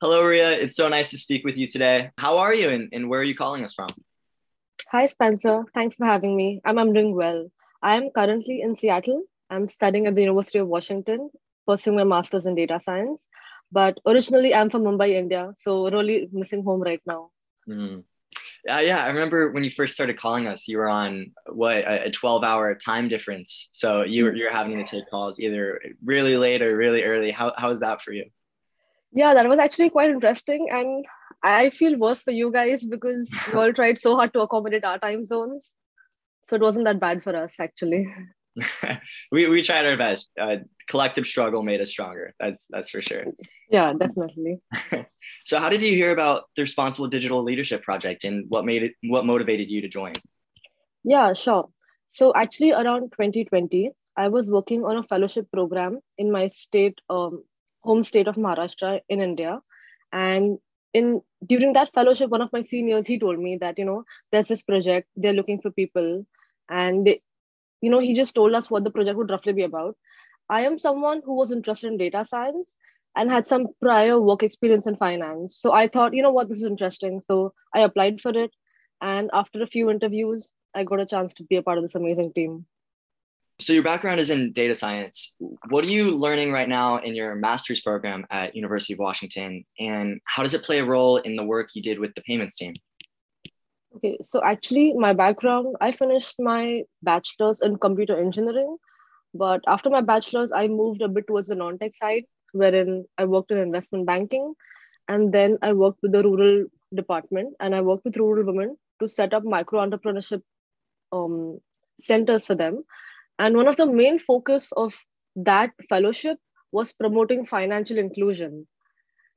Hello, Reeya. It's so nice to speak with you today. How are you and, and where are you calling us from? Hi, Spencer. Thanks for having me. I'm, I'm doing well. I am currently in Seattle. I'm studying at the University of Washington, pursuing my master's in data science. But originally, I'm from Mumbai, India. So, really missing home right now. Mm. Uh, yeah, I remember when you first started calling us, you were on what a 12 hour time difference. So you were, you're having to take calls either really late or really early. How, how is that for you? Yeah, that was actually quite interesting. And I feel worse for you guys because you all tried so hard to accommodate our time zones. So it wasn't that bad for us, actually. we, we tried our best. Uh, collective struggle made us stronger. That's that's for sure. Yeah, definitely. so, how did you hear about the Responsible Digital Leadership Project, and what made it? What motivated you to join? Yeah, sure. So, actually, around 2020, I was working on a fellowship program in my state, um, home state of Maharashtra in India, and in during that fellowship, one of my seniors he told me that you know there's this project they're looking for people, and they, you know he just told us what the project would roughly be about I am someone who was interested in data science and had some prior work experience in finance. So I thought, you know what, this is interesting. So I applied for it. And after a few interviews, I got a chance to be a part of this amazing team. So your background is in data science. What are you learning right now in your master's program at University of Washington? And how does it play a role in the work you did with the payments team? Okay, so actually my background, I finished my bachelor's in computer engineering but after my bachelor's, I moved a bit towards the non tech side, wherein I worked in investment banking. And then I worked with the rural department and I worked with rural women to set up micro entrepreneurship um, centers for them. And one of the main focus of that fellowship was promoting financial inclusion.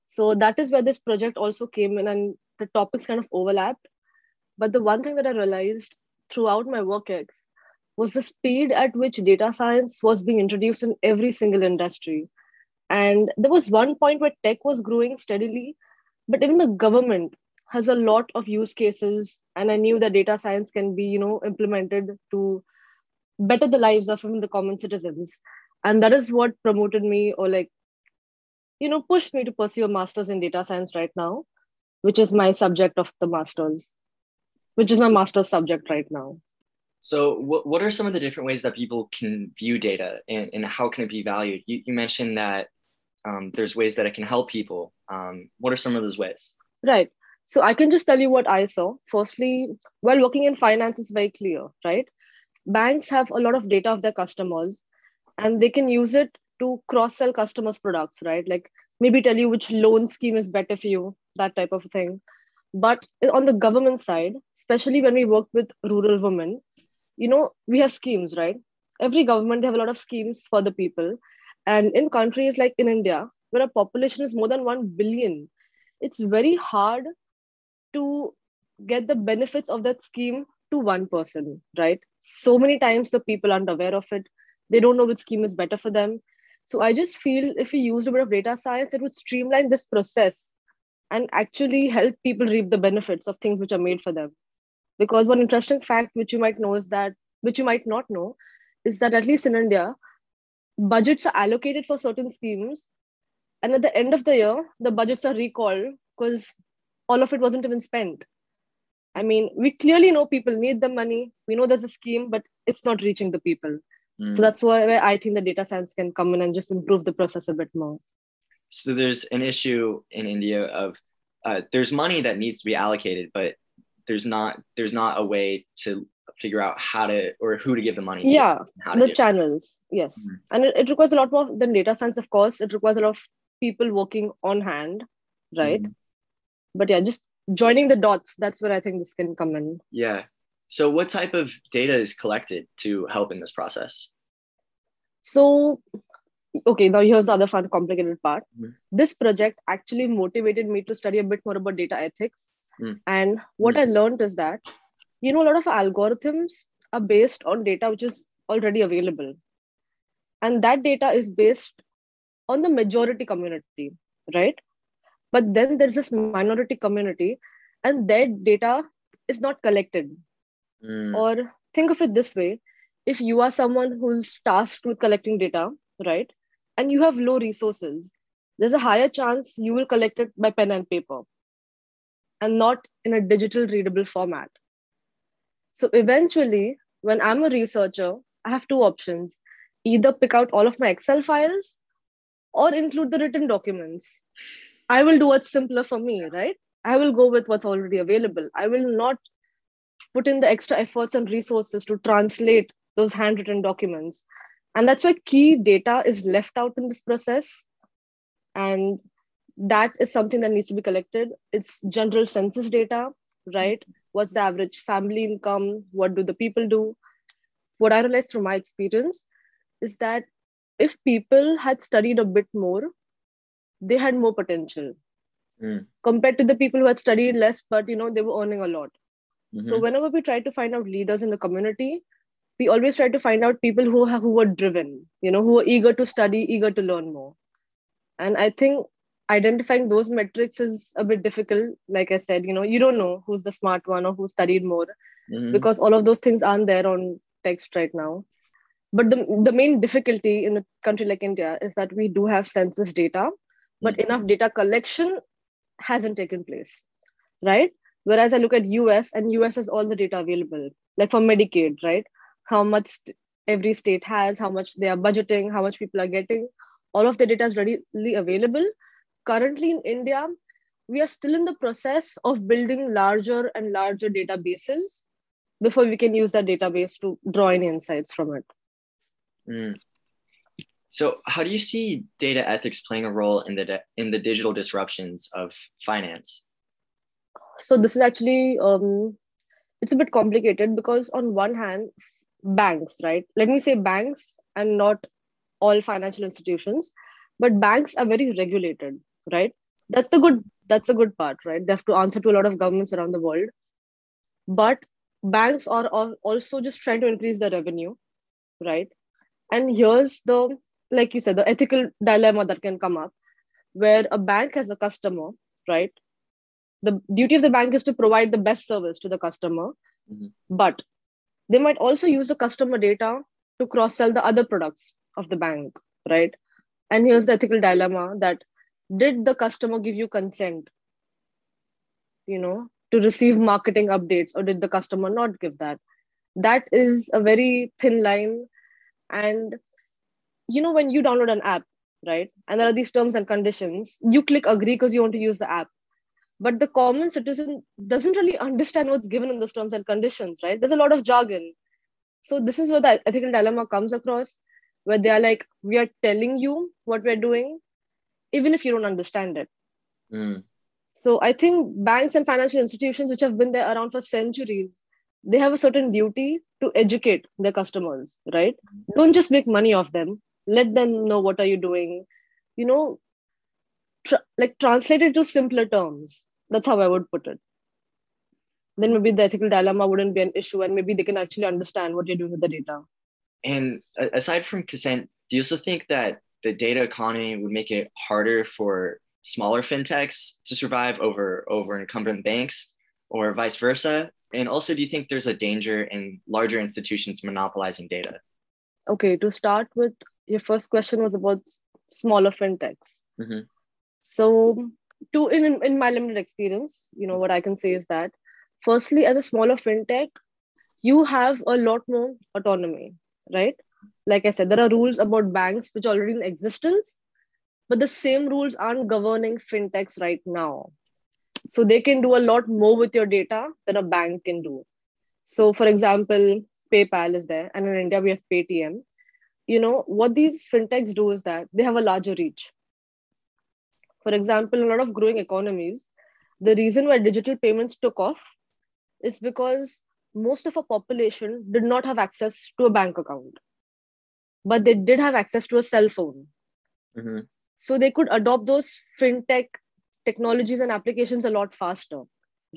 So that is where this project also came in, and the topics kind of overlapped. But the one thing that I realized throughout my work ex was the speed at which data science was being introduced in every single industry. And there was one point where tech was growing steadily, but even the government has a lot of use cases. And I knew that data science can be, you know, implemented to better the lives of even the common citizens. And that is what promoted me or like, you know, pushed me to pursue a master's in data science right now, which is my subject of the master's, which is my master's subject right now. So, what, what are some of the different ways that people can view data and, and how can it be valued? You, you mentioned that um, there's ways that it can help people. Um, what are some of those ways? Right. So, I can just tell you what I saw. Firstly, while working in finance, it's very clear, right? Banks have a lot of data of their customers and they can use it to cross sell customers' products, right? Like maybe tell you which loan scheme is better for you, that type of thing. But on the government side, especially when we work with rural women, you know we have schemes right every government have a lot of schemes for the people and in countries like in india where a population is more than 1 billion it's very hard to get the benefits of that scheme to one person right so many times the people aren't aware of it. They don't know which scheme is better for them. So i just feel if we used a bit of data science it would streamline this process and actually help people reap the benefits of things which are made for them. Because one interesting fact which you might know is that which you might not know is that at least in india budgets are allocated for certain schemes and at the end of the year the budgets are recalled because all of it wasn't even spent i mean we clearly know people need the money we know there's a scheme but it's not reaching the people mm. so that's why i think the data science can come in and just improve the process a bit more so there's an issue in india of uh, there's money that needs to be allocated but there's not there's not a way to figure out how to or who to give the money to yeah the channels it. yes mm-hmm. and it, it, requires a lot more than data science of course it requires a lot of people working on hand right mm-hmm. but yeah just joining the dots that's where i think this can come in yeah so what type of data is collected to help in this process so okay now here's the other fun complicated part mm-hmm. this project actually motivated me to study a bit more about data ethics Mm. And what mm. I learned is that, you know, a lot of algorithms are based on data which is already available. And that data is based on the majority community, right? But then there's this minority community, and their data is not collected. Mm. Or think of it this way if you are someone who's tasked with collecting data, right? And you have low resources, there's a higher chance you will collect it by pen and paper and not in a digital readable format. So eventually, when I'm a researcher, I have two options either pick out all of my Excel files or include the written documents. I will do what's simpler for me, right? I will go with what's already available. I will not put in the extra efforts and resources to translate those handwritten documents. And that's why key data is left out in this process. And that is something that needs to be collected. It's general census data, right? What's the average family income? What do the people do? What I realized from my experience is that if people had studied a bit more, they had more potential mm. compared to the people who had studied less, but you know they were earning a lot. Mm-hmm. So whenever we try to find out leaders in the community, we always try to find out people who have, who were driven, you know, who were eager to study, eager to learn more. And I think identifying those metrics is a bit difficult. Like I said, you know, you don't know who's the smart one or who studied more mm-hmm. because all of those things aren't there on text right now. But the, the main difficulty in a country like India is that we do have census data, but mm-hmm. enough data collection hasn't taken place, right? Whereas I look at US and US has all the data available, like for Medicaid, right? How much every state has, how much they are budgeting, how much people are getting. All of the data is readily available. Currently in India, we are still in the process of building larger and larger databases before we can use that database to draw any insights from it. Mm. So, how do you see data ethics playing a role in the in the digital disruptions of finance? So, this is actually um, it's a bit complicated because on one hand, banks, right? Let me say banks and not all financial institutions, but banks are very regulated, right? That's the good. That's a good part, right? They have to answer to a lot of governments around the world, but banks are also just trying to increase their revenue, right? And here's the, like you said, the ethical dilemma that can come up where a bank has a customer, right? The duty of the bank is to provide the best service to the customer, mm-hmm. but they might also use the customer data to cross sell the other products of the bank, right? And here's the ethical dilemma that did the customer give you consent, you know, to receive marketing updates, or did the customer not give that? That is a very thin line and you know when you download an app right? And there are these terms and conditions. You click agree because you want to use the app. But the common citizen doesn't really understand what's given in those terms and conditions right? There's a lot of jargon. So this is where the ethical dilemma comes across where they are like we are telling you what we're doing even if you don't understand it. Mm. so i think banks and financial institutions which have been there around for centuries they have a certain duty to educate their customers right? Don't just make money off them let them know what are you doing. You know tr- like translate it to simpler terms. That's how i would put it. Then maybe the ethical dilemma wouldn't be an issue and maybe they can actually understand what you're doing with the data. And uh, aside from consent do you also think that the data economy would make it harder for smaller fintechs to survive over over incumbent banks or vice versa? And also, do you think there's a danger in larger institutions monopolizing data? Okay, to start with, your first question was about smaller fintechs. Mm-hmm. So, to in in my limited experience, you know what I can say is that, firstly, as a smaller fintech, you have a lot more autonomy, right? Like I said, there are rules about banks which are already in existence, but the same rules aren't governing fintechs right now so they can do a lot more with your data than a bank can do so for example paypal is there and in india we have paytm you know what these fintechs do is that they have a larger reach for example a lot of growing economies the reason why digital payments took off is because most of our population did not have access to a bank account but they did have access to a cell phone mm-hmm. so they could adopt those fintech technologies and applications a lot faster,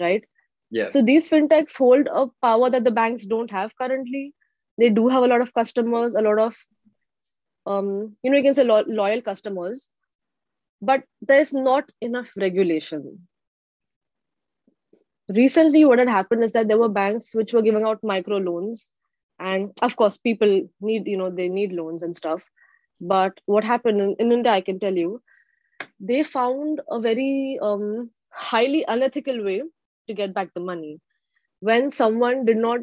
right? Yeah. So these fintechs hold a power that the banks don't have currently. They do have a lot of customers, a lot of, um, you know, you can say lo- loyal customers, but there's not enough regulation. Recently, what had happened is that there were banks which were giving out micro loans, and of course, people need, you know, they need loans and stuff. But what happened in, in India, I can tell you, they found a very um, highly unethical way to get back the money. When someone did not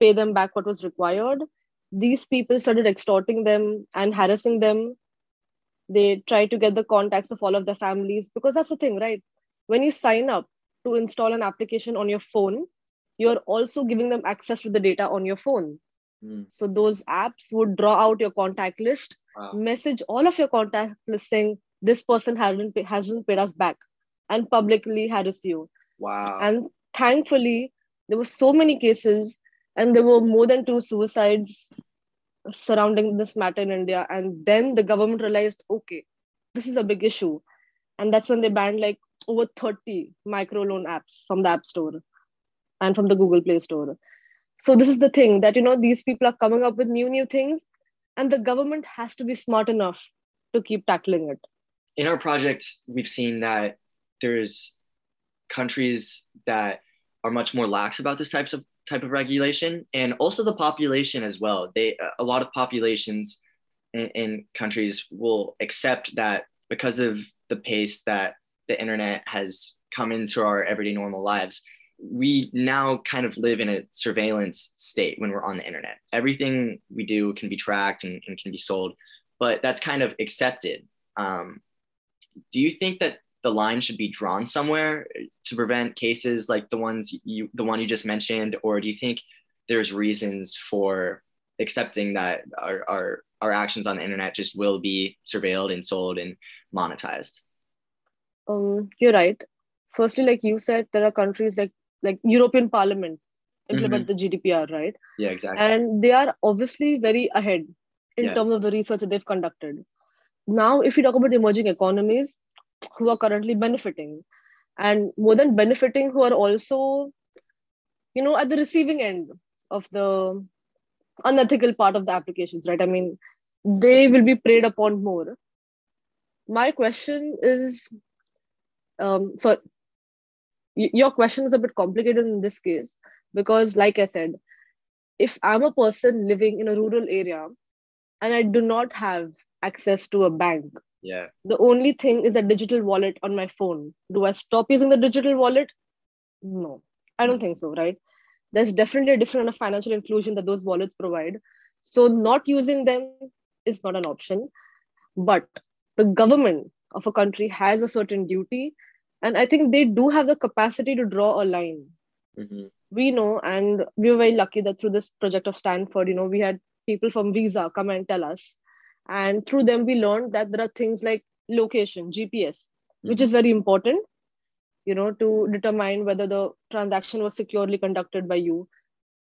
pay them back what was required, these people started extorting them and harassing them. They tried to get the contacts of all of their families because that's the thing, right? When you sign up to install an application on your phone, you're also giving them access to the data on your phone. Mm. So those apps would draw out your contact list, wow. message all of your contact list saying this person hasn't pay, hasn't paid us back, and publicly harass you. Wow. And thankfully, there were so many cases, and there were more than two suicides surrounding this matter in India. And then the government realized, okay, this is a big issue, and that's when they banned like over 30 micro loan apps from the App Store and from the Google Play Store. So this is the thing that you know these people are coming up with new new things, and the government has to be smart enough to keep tackling it. In our project, we've seen that there's countries that are much more lax about this types of type of regulation, and also the population as well. They a lot of populations in, in countries will accept that because of the pace that the internet has come into our everyday normal lives we now kind of live in a surveillance state when we're on the internet everything we do can be tracked and, and can be sold but that's kind of accepted um, do you think that the line should be drawn somewhere to prevent cases like the ones you the one you just mentioned or do you think there's reasons for accepting that our, our our actions on the internet just will be surveilled and sold and monetized um, you're right. Firstly, like you said, there are countries like like European Parliament implement mm-hmm. the GDPR, right? Yeah, exactly. And they are obviously very ahead in yeah. terms of the research that they've conducted. Now, if we talk about emerging economies who are currently benefiting, and more than benefiting, who are also, you know, at the receiving end of the unethical part of the applications, right? I mean, they will be preyed upon more. My question is um, so your question is a bit complicated in this case because like i said if i'm a person living in a rural area and i do not have access to a bank yeah. The only thing is a digital wallet on my phone. Do i stop using the digital wallet? No. I don't think so right? There's definitely a different kind of financial inclusion that those wallets provide. So not using them is not an option. But the government of a country has a certain duty and i think they do have the capacity to draw a line. Mm-hmm. we know and we were very lucky that through this project of stanford you know we had people from visa come and tell us and through them we learned that there are things like location gps which is very important you know to determine whether the transaction was securely conducted by you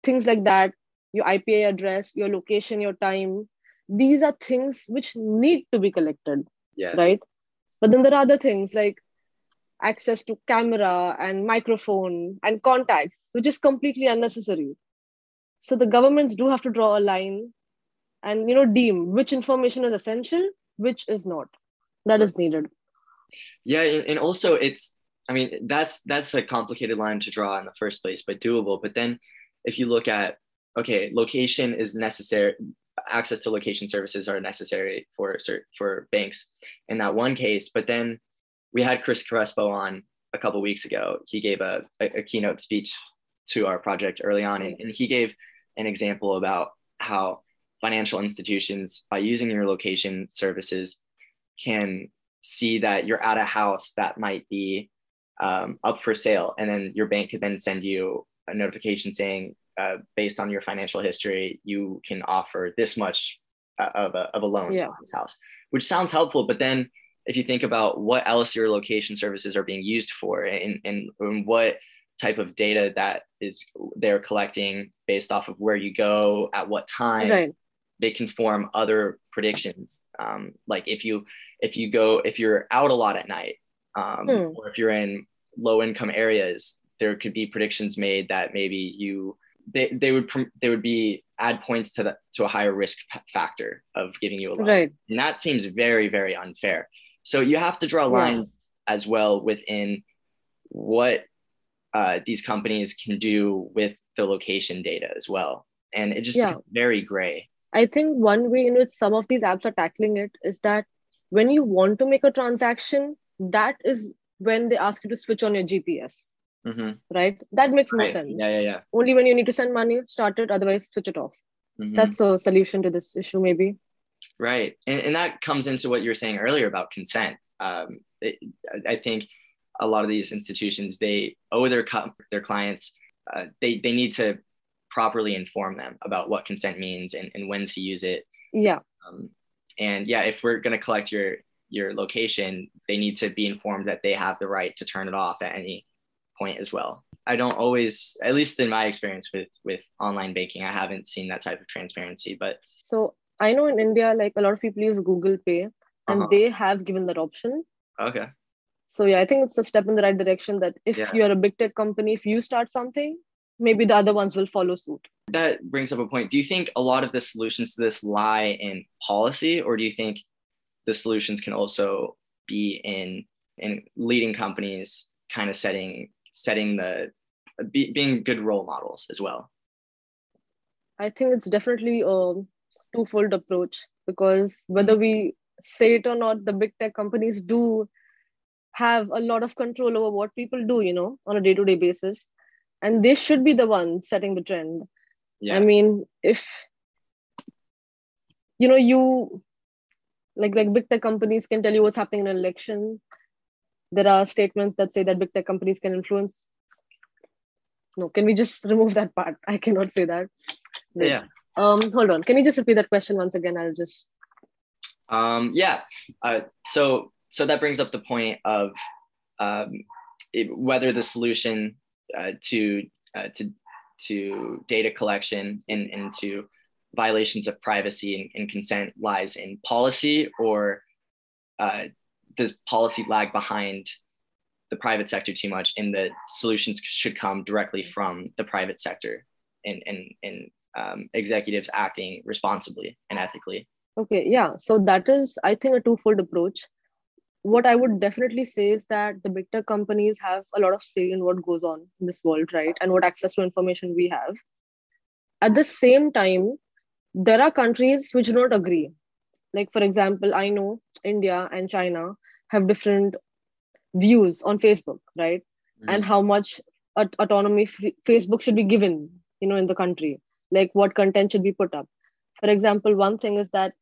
things like that your ipa address your location your time these are things which need to be collected yeah. right but then there are other things like access to camera and microphone and contacts, which is completely unnecessary. So the governments do have to draw a line and you know deem which information is essential, which is not. That is needed. Yeah, and also it's I mean that's that's a complicated line to draw in the first place, but doable. But then if you look at okay, location is necessary access to location services are necessary for for banks in that one case but then we had chris crespo on a couple weeks ago he gave a, a, a, keynote speech to our project early on and, and he gave an example about how financial institutions by using your location services can see that you're at a house that might be um, up for sale and then your bank could then send you a notification saying uh, based on your financial history, you can offer this much uh, of, a, of a loan yeah. on this house, which sounds helpful. But then if you think about what else your location services are being used for and, and, and what type of data that is they're collecting based off of where you go at what time right. They can form other predictions um, like if you if you go if you're out a lot at night um, hmm. or if you're in low income areas there could be predictions made that maybe you they, they would they would be add points to the to a higher risk factor of giving you a loan right. and that seems very very unfair so you have to draw lines yeah. as well within what uh, these companies can do with the location data as well and it just yeah. very gray i think one way in which some of these apps are tackling it is that when you want to make a transaction, that is when they ask you to switch on your GPS. Mm-hmm. Right? That makes more Right. sense. Yeah, yeah, yeah. Only when you need to send money, start it, otherwise switch it off. Mhm. That's a solution to this issue, maybe. Right. And, and that comes into what you were saying earlier about consent. Um, it, I think a lot of these institutions, they owe their, their clients, uh, they, they need to properly inform them about what consent means and, and when to use it. Yeah. Um, and yeah, if we're going to collect your, your location, they need to be informed that they have the right to turn it off at any point as well. I don't always, at least in my experience with, with online banking, I haven't seen that type of transparency, but So I know in India, like a lot of people use Google Pay and Uh-huh. they have given that option. okay. So yeah, I think it's a step in the right direction that if Yeah. you're a big tech company, if you start something, maybe the other ones will follow suit. that brings up a point. Do you think a lot of the solutions to this lie in policy, or do you think the solutions can also be in in leading companies kind of setting setting the be, being good role models as well? I think it's definitely a twofold approach because whether we say it or not, the big tech companies do have a lot of control over what people do, you know, on a day to day basis. And they should be the ones setting the trend. Yeah. I mean, if you know, you like like big tech companies can tell you what's happening in an election. There are statements that say that big tech companies can influence. No, can we just remove that part? I cannot say that. Wait. yeah. Um, hold on. Can you just repeat that question once again? I'll just. Um, yeah. Uh, so so that brings up the point of um, it, whether the solution uh, to uh, to to data collection and into violations of privacy and, and consent lies in policy, or uh, does policy lag behind the private sector too much, and the solutions should come directly from the private sector and and and um, executives acting responsibly and ethically. Okay, yeah. So that is, I think, a twofold approach. What I would definitely say is that the big tech companies have a lot of say in what goes on in this world, right? And what access to information we have. At the same time, there are countries which do not agree. Like, for example, I know India and China have different views on Facebook, right? Hmm. and how much aut- autonomy free- facebook should be given you know in the country like what content should be put up for example one thing is that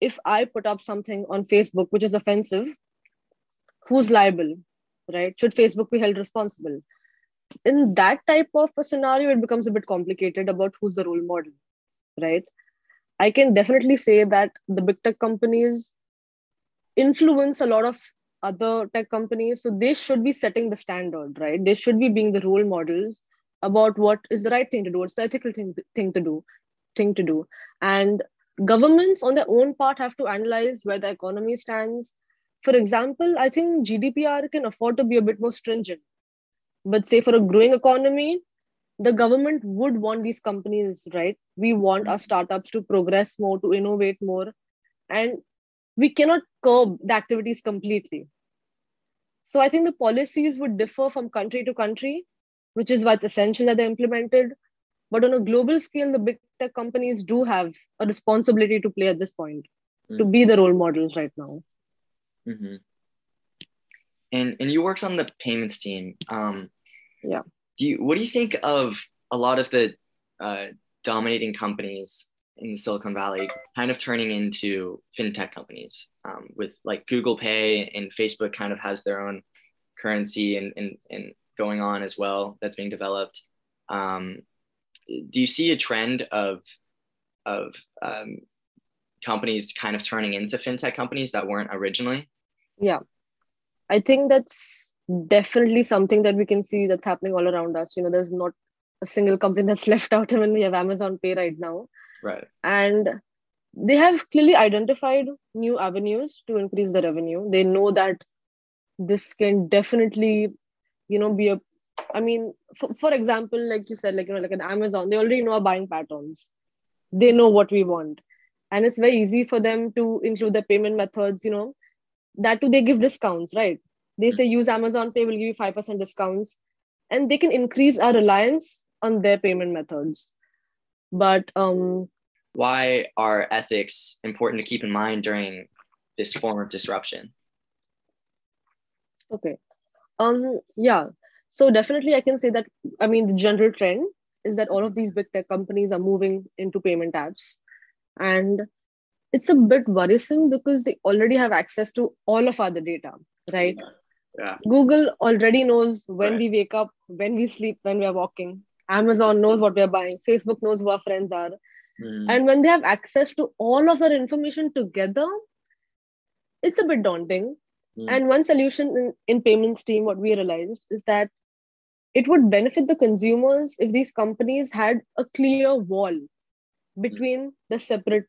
if i put up something on facebook which is offensive who's liable right? Should facebook be held responsible? In that type of a scenario it becomes a bit complicated about who's the role model right? I can definitely say that the big tech companies influence a lot of other tech companies so they should be setting the standard right? They should be being the role models about what is the right thing to do what's the ethical thing, thing to do thing to do. And governments on their own part have to analyze where the economy stands for example i think gdpr can afford to be a bit more stringent but say for a growing economy the government would want these companies right we want our startups to progress more to innovate more and we cannot curb the activities completely. So I think the policies would differ from country to country, which is why it's essential that they're implemented. But on a global scale, the big tech companies do have a responsibility to play at this point, to Mm. be the role models right now. Hmm And and you worked on the payments team. Um, Yeah. Do you what do you think of a lot of the uh, dominating companies in Silicon Valley kind of turning into fintech companies um, with like Google Pay and Facebook kind of has their own currency and and, and going on as well that's being developed. Um, do you see a trend of of um, companies kind of turning into fintech companies that weren't originally? Yeah. I think that's definitely something that we can see that's happening all around us. You know, there's not a single company that's left out when we have Amazon Pay right now. Right. and they have clearly identified new avenues to increase the revenue they know that this can definitely you know be a i mean for, for example like you said like you know like an amazon they already know our buying patterns they know what we want and it's very easy for them to include the payment methods you know that too they give discounts right they say use amazon pay will give you 5% discounts and they can increase our reliance on their payment methods but um why are ethics important to keep in mind during this form of disruption? Okay. Um, yeah. So definitely I can say that, I mean, the general trend is that all of these big tech companies are moving into payment apps. And it's a bit worrisome because they already have access to all of our data, right? Yeah. Google already knows when Right. we wake up, when we sleep, when we are walking. Amazon knows what we are buying. Facebook knows who our friends are. Mm, And when they have access to all of that information together, it's a bit daunting. Mm. And one solution in, in payments team, what we realized is that it would benefit the consumers if these companies had a clear wall between the separate,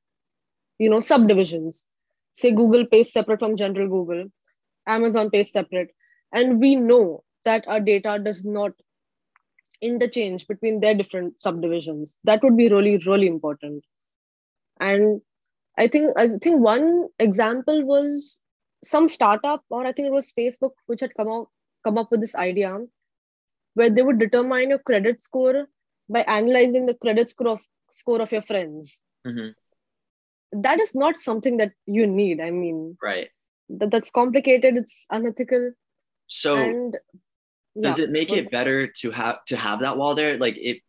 you know, subdivisions. Say Google pays separate from general Google, Amazon pays separate. And we know that our data does not interchange between their different subdivisions. That would be really, really important. And I think I think one example was some startup, or I think it was Facebook, which had come out come up with this idea where they would determine your credit score by analyzing the credit score of score of your friends. mhm, That is not something that you need. I mean, Right. that, that's complicated. It's unethical. So and does yeah, it make it better to have to have that wall there? Like it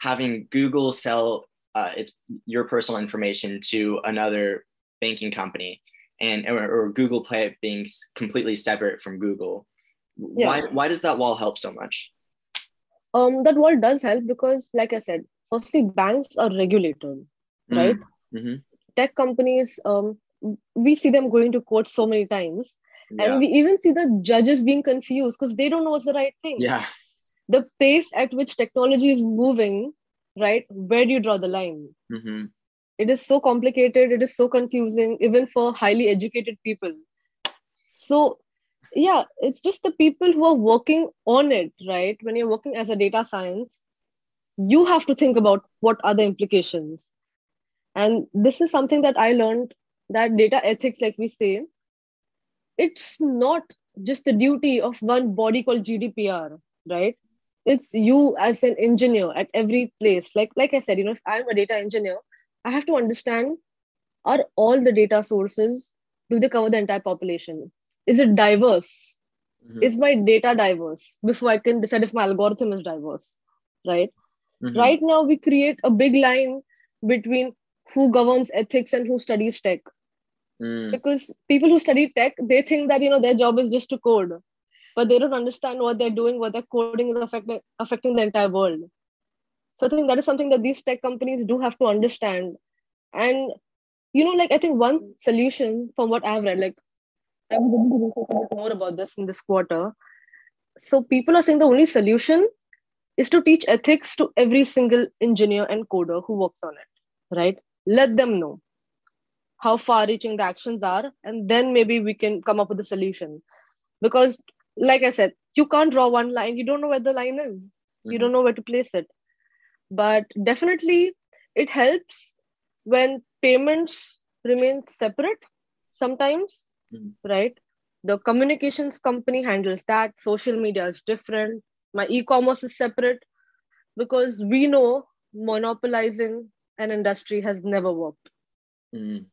having Google sell uh, its your personal information to another banking company and or, or Google Play being completely separate from Google. Yeah. Why why does that wall help so much? Um that wall does help because like i said firstly banks are regulated right? Hmm tech companies um we see them going to court so many times. Yeah. and we even see the judges being confused because they don't know what's the right thing. Yeah. the pace at which technology is moving right? Where do you draw the line? Hmm it is so complicated. It is so confusing even for highly educated people. So yeah it's just the people who are working on it right? When you're working as a data science you have to think about what are the implications. And this is something that i learned that data ethics like we say it's not just the duty of one body called gdpr right? It's you as an engineer at every place. Like like i said you know if i'm a data engineer i have to understand are all the data sources do they cover the entire population is it diverse? Mhm. is my data diverse? Before i can decide if my algorithm is diverse right? Mhm. right now we create a big line between who governs ethics and who studies tech. Mm, because people who study tech they think that you know their job is just to code. But they don't understand what they're doing what they're coding is affecting affecting the entire world. So i think that is something that these tech companies do have to understand. And you know like i think one solution from what i've read like i was able to research a bit more about this in this quarter. So people are saying the only solution is to teach ethics to every single engineer and coder who works on it right? Let them know how far reaching the actions are and then maybe we can come up with a solution. Because like i said you can't draw one line. You don't know where the line is. You Mhm. don't know where to place it. But definitely it helps when payments remain separate sometimes Mhm. right the communications company handles that social media is different my e-commerce is separate because we know monopolizing an industry has never worked mm.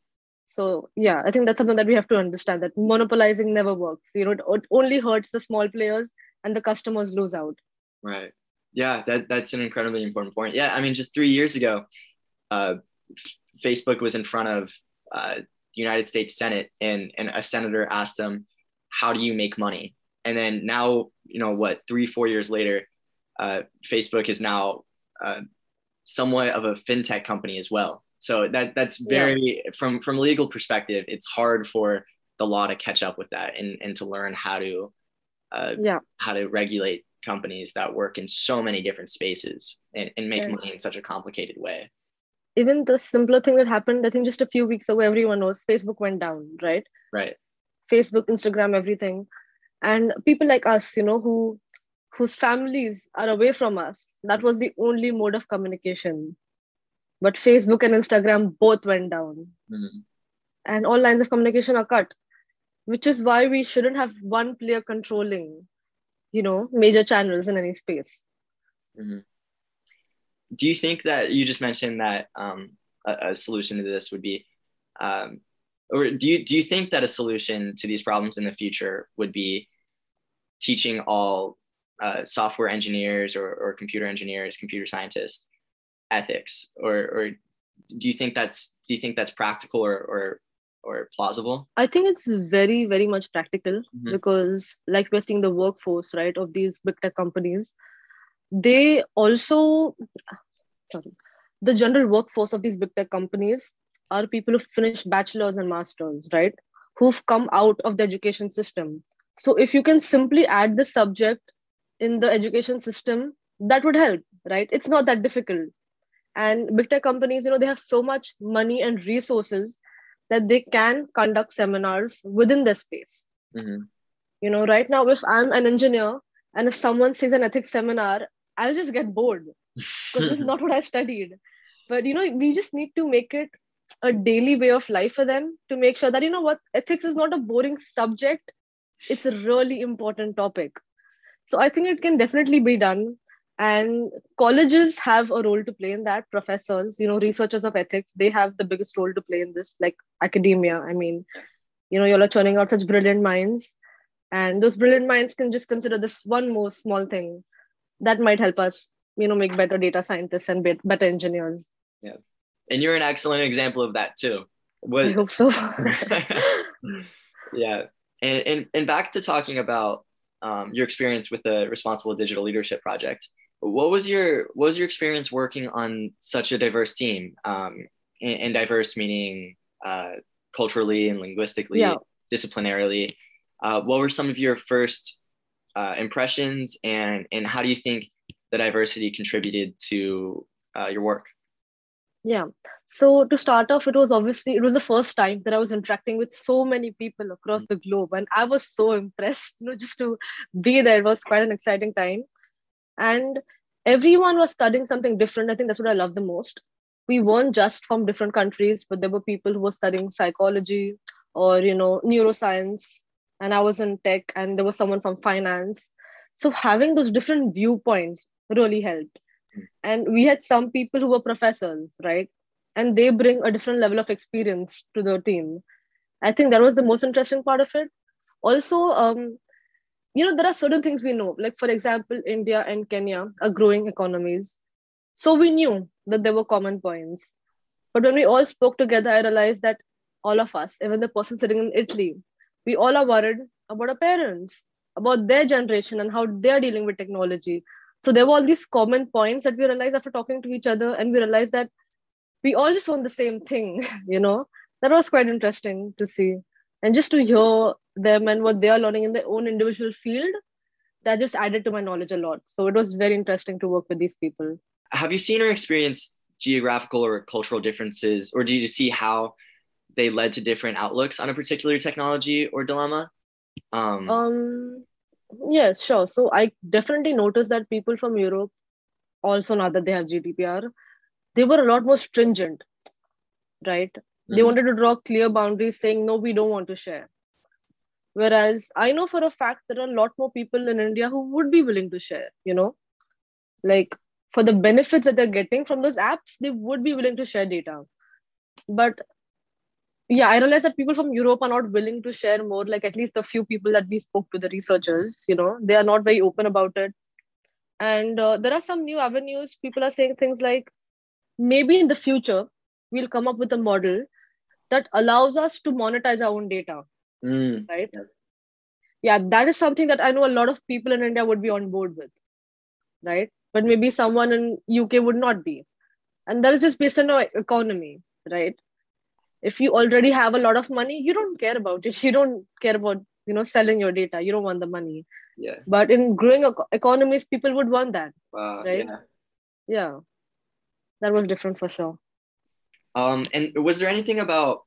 so yeah, I think that's something that we have to understand that monopolizing never works. You know, it, it only hurts the small players and the customers lose out. Right. Yeah, that that's an incredibly important point. Yeah, I mean, just three years ago, uh, Facebook was in front of uh, the United States Senate, and and a senator asked them, "How do you make money?" And then now, you know, what three four years later, uh, Facebook is now uh, somewhat of a fintech company as well. So that that's Yeah. very from from legal perspective, it's hard for the law to catch up with that and and to learn how to uh, Yeah, how to regulate companies that work in so many different spaces and, and make Yeah. money in such a complicated way. Even the simpler thing that happened, I think just a few weeks ago, everyone knows Facebook went down, right? Right. Facebook, Instagram, everything, and people like us, you know, who whose families are away from us, that was the only mode of communication. But Facebook and Instagram both went down. Mhm. and all lines of communication are cut which is why we shouldn't have one player controlling you know major channels in any space Mhm. Do you think that you just mentioned that um, a, a solution to this would be um, or do you do you think that a solution to these problems in the future would be teaching all uh, software engineers or, or computer engineers, computer scientists, ethics, or or do you think that's do you think that's practical or or or plausible? I think it's very very much practical mm-hmm. because like we're seeing the workforce right of these big tech companies, they also sorry the general workforce of these big tech companies are people who finished bachelor's and masters, right? Who've come out of the education system. So if you can simply add the subject in the education system, that would help, right? It's not that difficult. And big tech companies, you know, they have so much money and resources that they can conduct seminars within the space. Mm-hmm. You know, right now, if I'm an engineer and if someone sees an ethics seminar, I'll just get bored because this is not what I studied. But you know, we just need to make it a daily way of life for them to make sure that you know what ethics is not a boring subject. It's a really important topic. So i think it can definitely be done. And colleges have a role to play in that. Professors you know researchers of ethics they have the biggest role to play in this like academia. I mean you know you're churning out such brilliant minds. And those brilliant minds can just consider this one more small thing that might help us you know make better data scientists and better engineers yeah and you're an excellent example of that too. What, I hope so. yeah, and, and and back to talking about um, your experience with the Responsible Digital Leadership Project. What was your what was your experience working on such a diverse team? Um, and, and diverse meaning uh, culturally and linguistically, yeah. disciplinarily. Uh, what were some of your first uh, impressions, and and how do you think the diversity contributed to uh, your work? Yeah. So to start off, it was obviously it was the first time that I was interacting with so many people across the globe, and I was so impressed. You know, just to be there it was quite an exciting time, and everyone was studying something different. I think that's what I love the most. We weren't just from different countries, but there were people who were studying psychology or you know neuroscience, and I was in tech, and there was someone from finance. So having those different viewpoints really helped. And we had some people who were professors right? And they bring a different level of experience to the team. I think that was the most interesting part of it. Also um, you know there are certain things we know. Like for example india and kenya are growing economies. So we knew that there were common points. But when we all spoke together i realized that all of us even the person sitting in italy we all are worried about our parents about their generation and how they're dealing with technology so there were all these common points that we realized after talking to each other, and we realized that we all just want the same thing, you know. That was quite interesting to see. And just to hear them and what they are learning in their own individual field, that just added to my knowledge a lot. So it was very interesting to work with these people. Have you seen or experienced geographical or cultural differences, or do you see how they led to different outlooks on a particular technology or dilemma? Um, um Yes, sure. So I definitely noticed that people from Europe, also now that they have GDPR, they were a lot more stringent, right? Mm-hmm. They wanted to draw clear boundaries saying, no, we don't want to share. Whereas I know for a fact there are a lot more people in India who would be willing to share, you know, like for the benefits that they're getting from those apps, they would be willing to share data. But yeah, I realized that people from Europe are not willing to share more. Like at least the few people that we spoke to, the researchers, you know, they are not very open about it. And uh, there are some new avenues. People are saying things like, maybe in the future we'll come up with a model that allows us to monetize our own data. Mm. Right? Yeah, that is something that I know a lot of people in India would be on board with. Right? But maybe someone in UK would not be. And that is just based on our economy, right? If you already have a lot of money you don't care about it. You don't care about you know selling your data. You don't want the money. Yeah. But in growing economies people would want that wow, right? yeah. yeah. That was different for sure. Um and was there anything about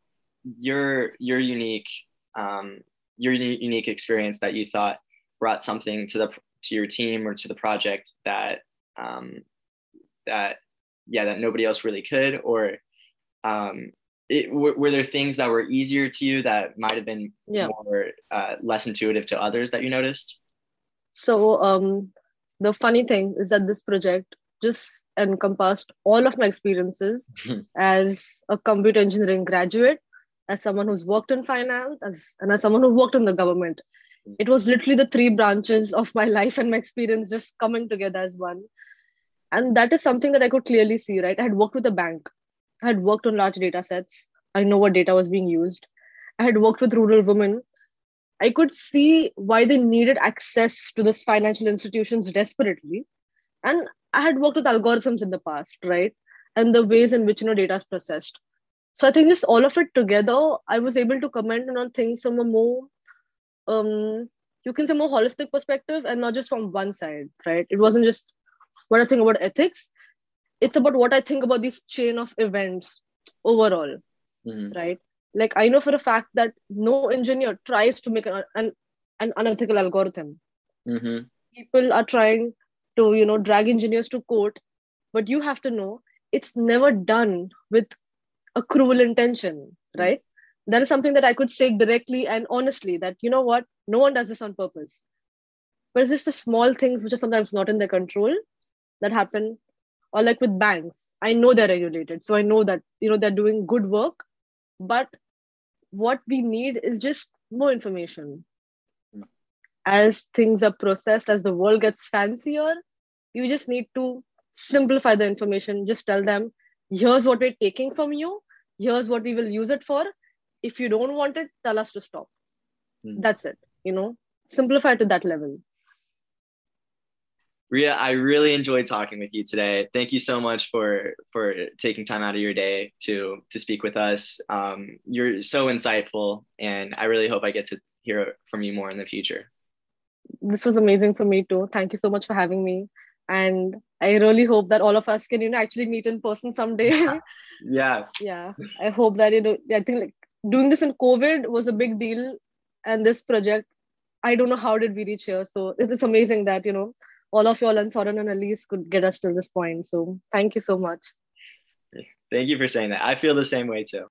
your your unique um your unique experience that you thought brought something to the to your team or to the project that um that yeah that nobody else really could? Or um it, were, were, there things that were easier to you that might have been yeah. more uh, less intuitive to others that you noticed so um, the funny thing is that this project just encompassed all of my experiences as a computer engineering graduate as someone who's worked in finance, as and as someone who worked in the government. It was literally the three branches of my life and my experience just coming together as one. And that is something that I could clearly see, right? I had worked with a bank, I had worked on large data sets. I know what data was being used. I had worked with rural women. I could see why they needed access to those financial institutions desperately. And I had worked with algorithms in the past, right? And the ways in which you know data is processed. So I think just all of it together, I was able to comment on things from a more um you can say more holistic perspective and not just from one side, right? It wasn't just what I think about ethics. It's about what I think about this chain of events overall, mm-hmm. right? Like I know for a fact that no engineer tries to make an, an, an unethical algorithm. Mm-hmm. People are trying to you know drag engineers to court but you have to know it's never done with a cruel intention right that is something that i could say directly and honestly that you know what no one does this on purpose but it's just the small things which are sometimes not in their control that happen or like with banks i know they're regulated so i know that you know they're doing good work but what we need is just more information as things are processed, as the world gets fancier, you just need to simplify the information. Just tell them, here's what we're taking from you, here's what we will use it for. If you don't want it, tell us to stop. Hmm. That's it. You know, simplify to that level. Reeya, I really enjoyed talking with you today. Thank you so much for for taking time out of your day to to speak with us. Um, you're so insightful, and I really hope I get to hear from you more in the future this was amazing for me too. Thank you so much for having me. And I really hope that all of us can, you know, actually meet in person someday. yeah. yeah. I hope that, you know, I think like doing this in COVID was a big deal. And this project, I don't know how did we reach here. So it's amazing that, you know, all of y'all and Soren and Elise could get us to this point. So thank you so much. Thank you for saying that. I feel the same way too.